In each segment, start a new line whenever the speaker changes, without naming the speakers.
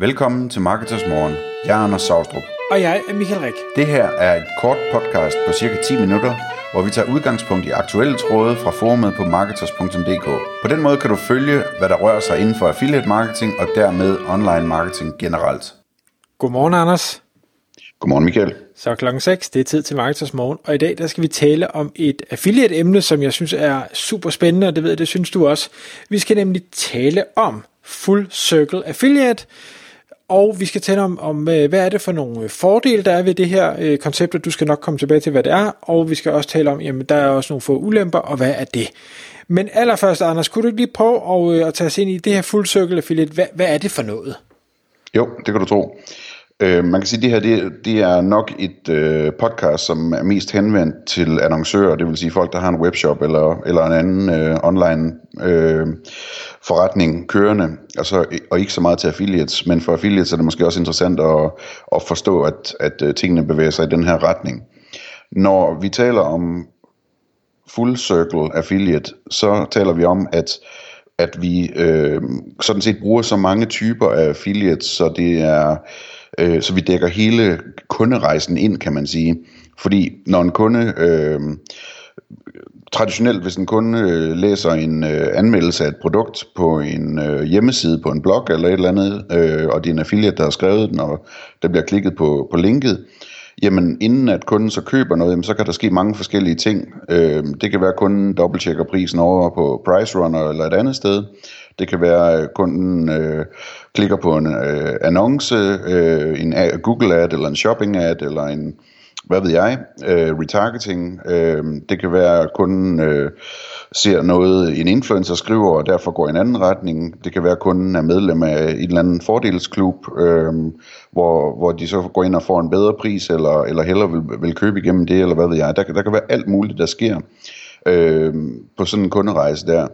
Velkommen til Marketers Morgen. Jeg er Anders Saustrup.
Og jeg er Michael Rik.
Det her er et kort podcast på cirka 10 minutter, hvor vi tager udgangspunkt i aktuelle tråde fra forumet på marketers.dk. På den måde kan du følge, hvad der rører sig inden for affiliate marketing og dermed online marketing generelt.
Godmorgen, Anders.
Godmorgen, Michael.
Så klokken 6, det er tid til Marketers Morgen, og i dag der skal vi tale om et affiliate-emne, som jeg synes er super spændende, og det ved jeg, det synes du også. Vi skal nemlig tale om Full Circle Affiliate, og vi skal tale om, om øh, hvad er det for nogle øh, fordele, der er ved det her øh, koncept, og du skal nok komme tilbage til, hvad det er, og vi skal også tale om, jamen der er også nogle få ulemper, og hvad er det? Men allerførst, Anders, kunne du ikke lige prøve at, øh, at tage os ind i det her Full Circle Affiliate? Hvad, hvad er det for noget?
Jo, det kan du tro. Øh, man kan sige, at det her det, det er nok et øh, podcast, som er mest henvendt til annoncører, det vil sige folk, der har en webshop eller, eller en anden øh, online øh, forretning kørende, altså, og ikke så meget til affiliates, men for affiliates er det måske også interessant at, at forstå, at, at øh, tingene bevæger sig i den her retning. Når vi taler om full circle affiliate, så taler vi om, at at vi øh, sådan set bruger så mange typer af affiliates, så det er øh, Øh, så vi dækker hele kunderejsen ind, kan man sige. Fordi når en kunde, øh, traditionelt hvis en kunde øh, læser en øh, anmeldelse af et produkt på en øh, hjemmeside, på en blog eller et eller andet, øh, og det er en affiliate, der har skrevet den, og der bliver klikket på, på linket, jamen inden at kunden så køber noget, jamen, så kan der ske mange forskellige ting. Øh, det kan være, at kunden dobbelttjekker prisen over på Price Runner eller et andet sted. Det kan være, øh, at kunden øh, klikker på en øh, annonce, øh, en Google ad eller en shopping ad eller en, hvad ved jeg, øh, retargeting. Øh, det kan være, at kunden øh, ser noget, en influencer skriver, og derfor går i en anden retning. Det kan være, at kunden er medlem af en eller anden fordelsklub, øh, hvor, hvor de så går ind og får en bedre pris, eller, eller hellere vil, vil købe igennem det, eller hvad ved jeg. Der, der kan være alt muligt, der sker øh, på sådan en kunderejse der.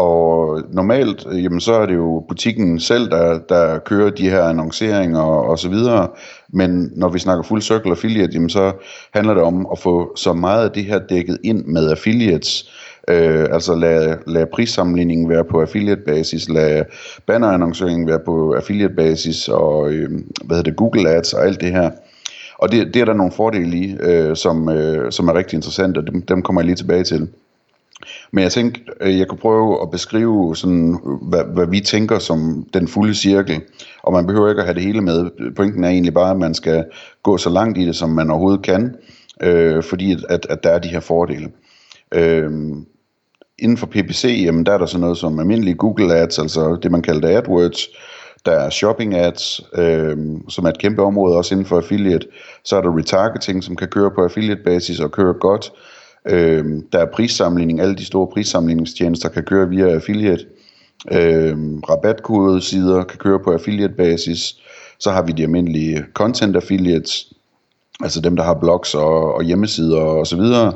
Og normalt, jamen, så er det jo butikken selv, der, der kører de her annonceringer og, og så videre. Men når vi snakker full circle affiliate, jamen, så handler det om at få så meget af det her dækket ind med affiliates. Øh, altså lad, lad prissammenligningen være på affiliate basis, lad bannerannonceringen være på affiliate basis, og øh, hvad hedder det, Google Ads og alt det her. Og det, det er der nogle fordele i, øh, som, øh, som er rigtig interessante, og dem, dem kommer jeg lige tilbage til. Men jeg tænkte, øh, jeg kunne prøve at beskrive, sådan, hvad, hvad vi tænker som den fulde cirkel. Og man behøver ikke at have det hele med. Pointen er egentlig bare, at man skal gå så langt i det, som man overhovedet kan. Øh, fordi at, at der er de her fordele. Øh, inden for PPC, jamen, der er der sådan noget som almindelige Google Ads, altså det man kalder AdWords. Der er shopping ads, øh, som er et kæmpe område også inden for affiliate. Så er der retargeting, som kan køre på affiliate basis og køre godt. Øh, der er prissamling, alle de store prissamlingstjenester kan køre via affiliate. Øh, rabatkodesider kan køre på affiliate basis. Så har vi de almindelige content affiliates, altså dem der har blogs og, og hjemmesider og så videre.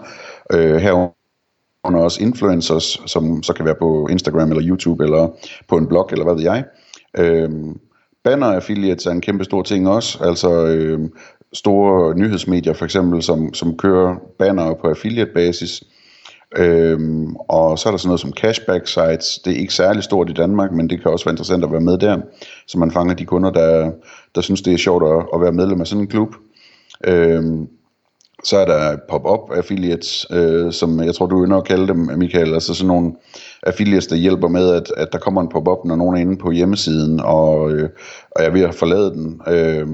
Øh, herunder også influencers, som så kan være på Instagram eller YouTube eller på en blog eller hvad ved jeg. Øh, banner affiliates er en kæmpe stor ting også, altså øh, store nyhedsmedier for eksempel, som, som kører banner på affiliate basis. Øhm, og så er der sådan noget som cashback sites. Det er ikke særlig stort i Danmark, men det kan også være interessant at være med der, så man fanger de kunder, der, der synes, det er sjovt at, at være medlem af sådan en klub. Øhm, så er der pop-up affiliates, øh, som jeg tror, du ynder at kalde dem, Michael. Altså sådan nogle affiliates, der hjælper med, at, at der kommer en pop-up, når nogen er inde på hjemmesiden, og, øh, og jeg er ved at forlade den. Øh,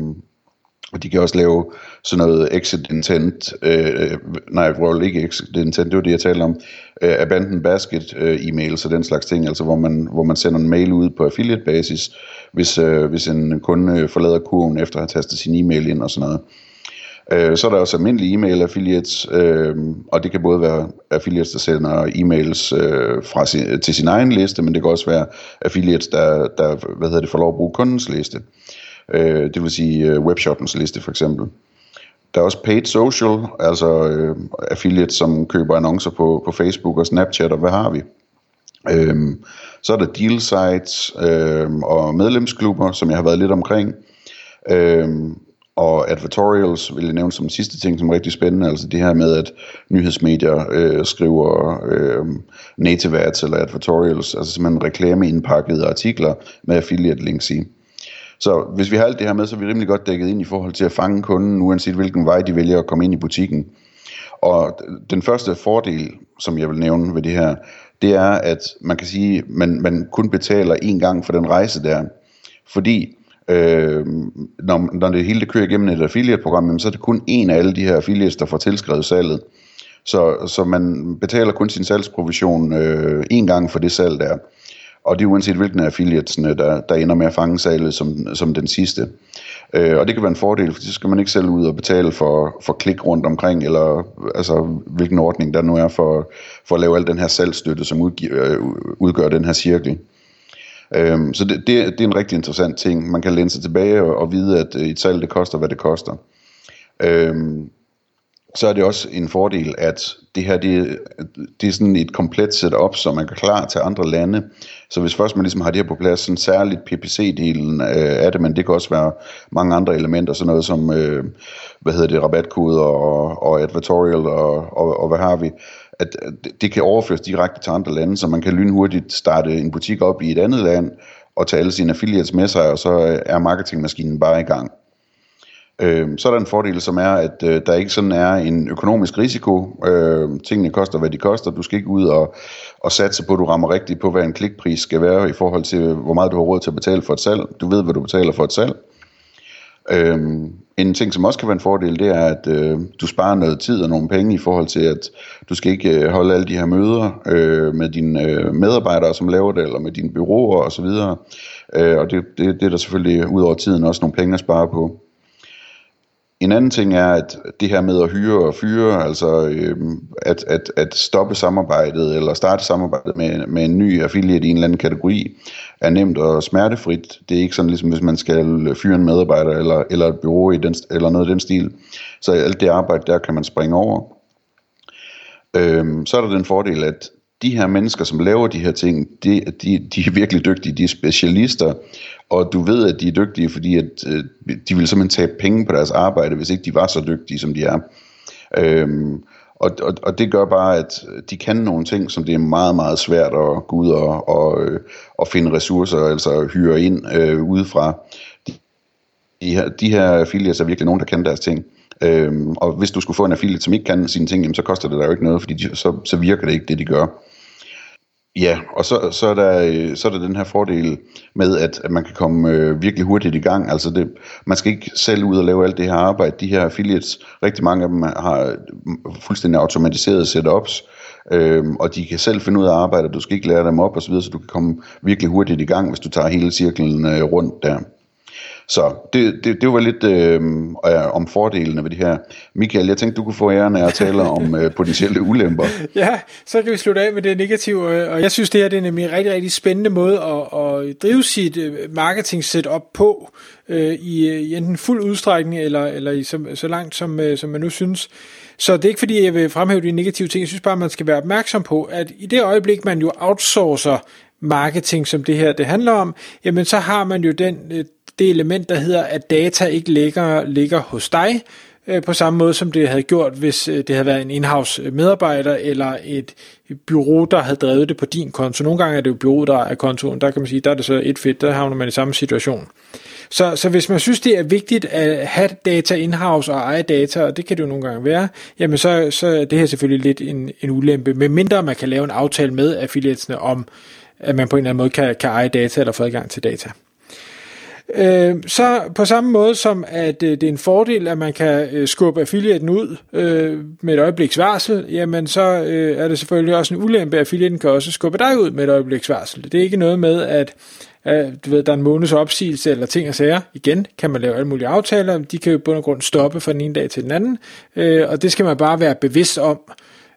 og de kan også lave sådan noget exit intent, øh, nej, roll ikke exit intent, det var det, jeg talte om, øh, abandoned basket øh, e-mails og den slags ting, altså hvor man, hvor man sender en mail ud på affiliate basis, hvis, øh, hvis en kunde forlader kurven efter at have tastet sin e-mail ind og sådan noget. Øh, så er der også almindelige e-mail affiliates, øh, og det kan både være affiliates, der sender e-mails øh, fra sin, til sin egen liste, men det kan også være affiliates, der, der hvad hedder det, får lov at bruge kundens liste øh, Øh, det vil sige øh, webshoppens liste for eksempel. Der er også paid social, altså øh, affiliates, som køber annoncer på, på Facebook og Snapchat, og hvad har vi? Øhm, så er der deal sites øhm, og medlemsklubber, som jeg har været lidt omkring. Øhm, og advertorials vil jeg nævne som sidste ting, som er rigtig spændende, altså det her med, at nyhedsmedier øh, skriver øh, native ads eller advertorials, altså simpelthen reklameindpakkede artikler med affiliate links i. Så hvis vi har alt det her med, så er vi rimelig godt dækket ind i forhold til at fange kunden, uanset hvilken vej de vælger at komme ind i butikken. Og den første fordel, som jeg vil nævne ved det her, det er, at man kan sige, at man, man kun betaler én gang for den rejse der. Fordi øh, når, når det hele det kører igennem et affiliate-program, så er det kun en af alle de her affiliates, der får tilskrevet salget. Så, så man betaler kun sin salgsprovision øh, en gang for det salg der. Og det er uanset hvilken af affiliatesne, der, der ender med at fange salget som, som den sidste. Øh, og det kan være en fordel, for så skal man ikke selv ud og betale for, for klik rundt omkring, eller altså, hvilken ordning der nu er for, for at lave al den her salgsstøtte, som udgiver, øh, udgør den her cirkel. Øhm, så det, det, det er en rigtig interessant ting. Man kan læne sig tilbage og, og vide, at øh, et salg det koster, hvad det koster. Øhm, så er det også en fordel, at det her det, det er sådan et komplet setup, som man kan klar til andre lande. Så hvis først man ligesom har det her på plads, sådan særligt PPC-delen øh, af det, men det kan også være mange andre elementer, sådan noget som, øh, hvad hedder det, rabatkoder og, og advertorial og, og, og hvad har vi, at det kan overføres direkte til andre lande, så man kan lynhurtigt starte en butik op i et andet land, og tage alle sine affiliates med sig, og så er marketingmaskinen bare i gang. Øh, så er der en fordel, som er, at øh, der ikke sådan er en økonomisk risiko. Øh, tingene koster, hvad de koster. Du skal ikke ud og, og satse på, at du rammer rigtigt på, hvad en klikpris skal være i forhold til, hvor meget du har råd til at betale for et salg. Du ved, hvad du betaler for et salg. Øh, en ting, som også kan være en fordel, det er, at øh, du sparer noget tid og nogle penge i forhold til, at du skal ikke øh, holde alle de her møder øh, med dine øh, medarbejdere, som laver det, eller med dine byråer osv. Øh, og det, det, det er der selvfølgelig ud over tiden også nogle penge at spare på. En anden ting er, at det her med at hyre og fyre, altså øh, at, at, at stoppe samarbejdet eller starte samarbejdet med, med en ny affiliate i en eller anden kategori, er nemt og smertefrit. Det er ikke sådan, ligesom hvis man skal fyre en medarbejder eller, eller et bureau i den, eller noget af den stil. Så alt det arbejde der kan man springe over. Øhm, så er der den fordel, at de her mennesker, som laver de her ting, de, de, de er virkelig dygtige, de er specialister, og du ved, at de er dygtige, fordi at, øh, de ville simpelthen tage penge på deres arbejde, hvis ikke de var så dygtige, som de er. Øhm, og, og, og det gør bare, at de kan nogle ting, som det er meget, meget svært at gå ud og, og, øh, og finde ressourcer, altså hyre ind øh, udefra. De, de, her, de her affiliates er virkelig nogen, der kan deres ting. Øhm, og hvis du skulle få en affiliate, som ikke kan sine ting, jamen, så koster det dig jo ikke noget, fordi de, så, så virker det ikke, det de gør. Ja, og så, så, er der, øh, så er der den her fordel med, at, at man kan komme øh, virkelig hurtigt i gang. Altså det, man skal ikke selv ud og lave alt det her arbejde. De her affiliates, rigtig mange af dem har mm, fuldstændig automatiseret setups, øh, og de kan selv finde ud af arbejde, du skal ikke lære dem op osv., så du kan komme virkelig hurtigt i gang, hvis du tager hele cirklen øh, rundt der. Så det, det, det var lidt øh, om fordelene ved det her. Michael, jeg tænkte, du kunne få æren af at tale om øh, potentielle ulemper.
Ja, så kan vi slutte af med det negative, øh, og jeg synes, det her det er nemlig en rigtig, rigtig spændende måde at, at drive sit øh, marketing setup på, øh, i, øh, i enten fuld udstrækning, eller, eller i så, så langt, som, øh, som man nu synes. Så det er ikke fordi, jeg vil fremhæve de negative ting. Jeg synes bare, man skal være opmærksom på, at i det øjeblik, man jo outsourcer marketing, som det her det handler om, jamen så har man jo den det element, der hedder, at data ikke ligger, ligger hos dig, øh, på samme måde som det havde gjort, hvis øh, det havde været en in-house øh, medarbejder eller et bureau, der havde drevet det på din konto. Nogle gange er det jo bureau, der er kontoen, der kan man sige, der er det så et fedt, der havner man i samme situation. Så, så hvis man synes, det er vigtigt at have data in-house og eje data, og det kan det jo nogle gange være, jamen så, så er det her selvfølgelig lidt en, en ulempe, medmindre man kan lave en aftale med affiliatesne om, at man på en eller anden måde kan, kan eje data eller få adgang til data. Øh, så på samme måde som at øh, det er en fordel, at man kan øh, skubbe affiliaten ud øh, med et øjebliks varsel, jamen så øh, er det selvfølgelig også en ulempe, at affiliaten kan også skubbe dig ud med et øjebliks varsel. Det er ikke noget med, at øh, du ved, der er en måneds opsigelse eller ting og sager. Igen kan man lave alle mulige aftaler, de kan jo på bund grund stoppe fra den ene dag til den anden, øh, og det skal man bare være bevidst om,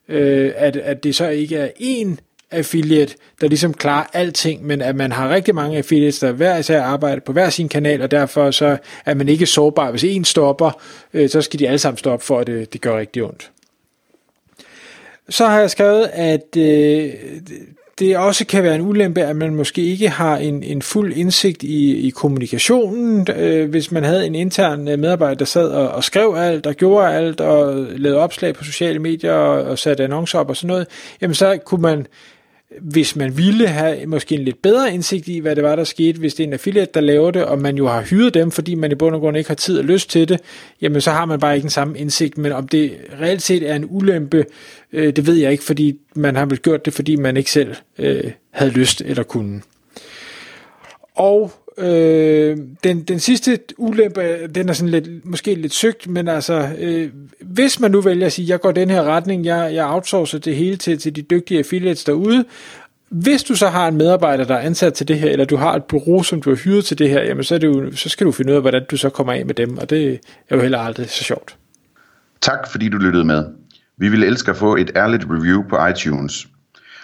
øh, at, at det så ikke er én affiliate, der ligesom klarer alting, men at man har rigtig mange affiliates, der hver især arbejder på hver sin kanal, og derfor så er man ikke sårbar. Hvis en stopper, øh, så skal de alle sammen stoppe, for at det, det gør rigtig ondt. Så har jeg skrevet, at øh, det også kan være en ulempe, at man måske ikke har en, en fuld indsigt i, i kommunikationen. Øh, hvis man havde en intern øh, medarbejder, der sad og, og skrev alt, og gjorde alt, og lavede opslag på sociale medier, og, og satte annoncer op og sådan noget, jamen så kunne man hvis man ville have måske en lidt bedre indsigt i, hvad det var, der skete, hvis det er en affiliate, der laver det, og man jo har hyret dem, fordi man i bund og grund ikke har tid og lyst til det, jamen så har man bare ikke den samme indsigt. Men om det reelt set er en ulempe, øh, det ved jeg ikke, fordi man har vel gjort det, fordi man ikke selv øh, havde lyst eller kunne. Og øh, den, den sidste ulempe, den er sådan lidt, måske lidt søgt, men altså, øh, hvis man nu vælger at sige, jeg går den her retning, jeg, jeg outsourcer det hele til, til de dygtige affiliates derude, hvis du så har en medarbejder, der er ansat til det her, eller du har et bureau, som du har hyret til det her, jamen så, er det jo, så skal du finde ud af, hvordan du så kommer af med dem, og det er jo heller aldrig så sjovt.
Tak fordi du lyttede med. Vi ville elske at få et ærligt review på iTunes.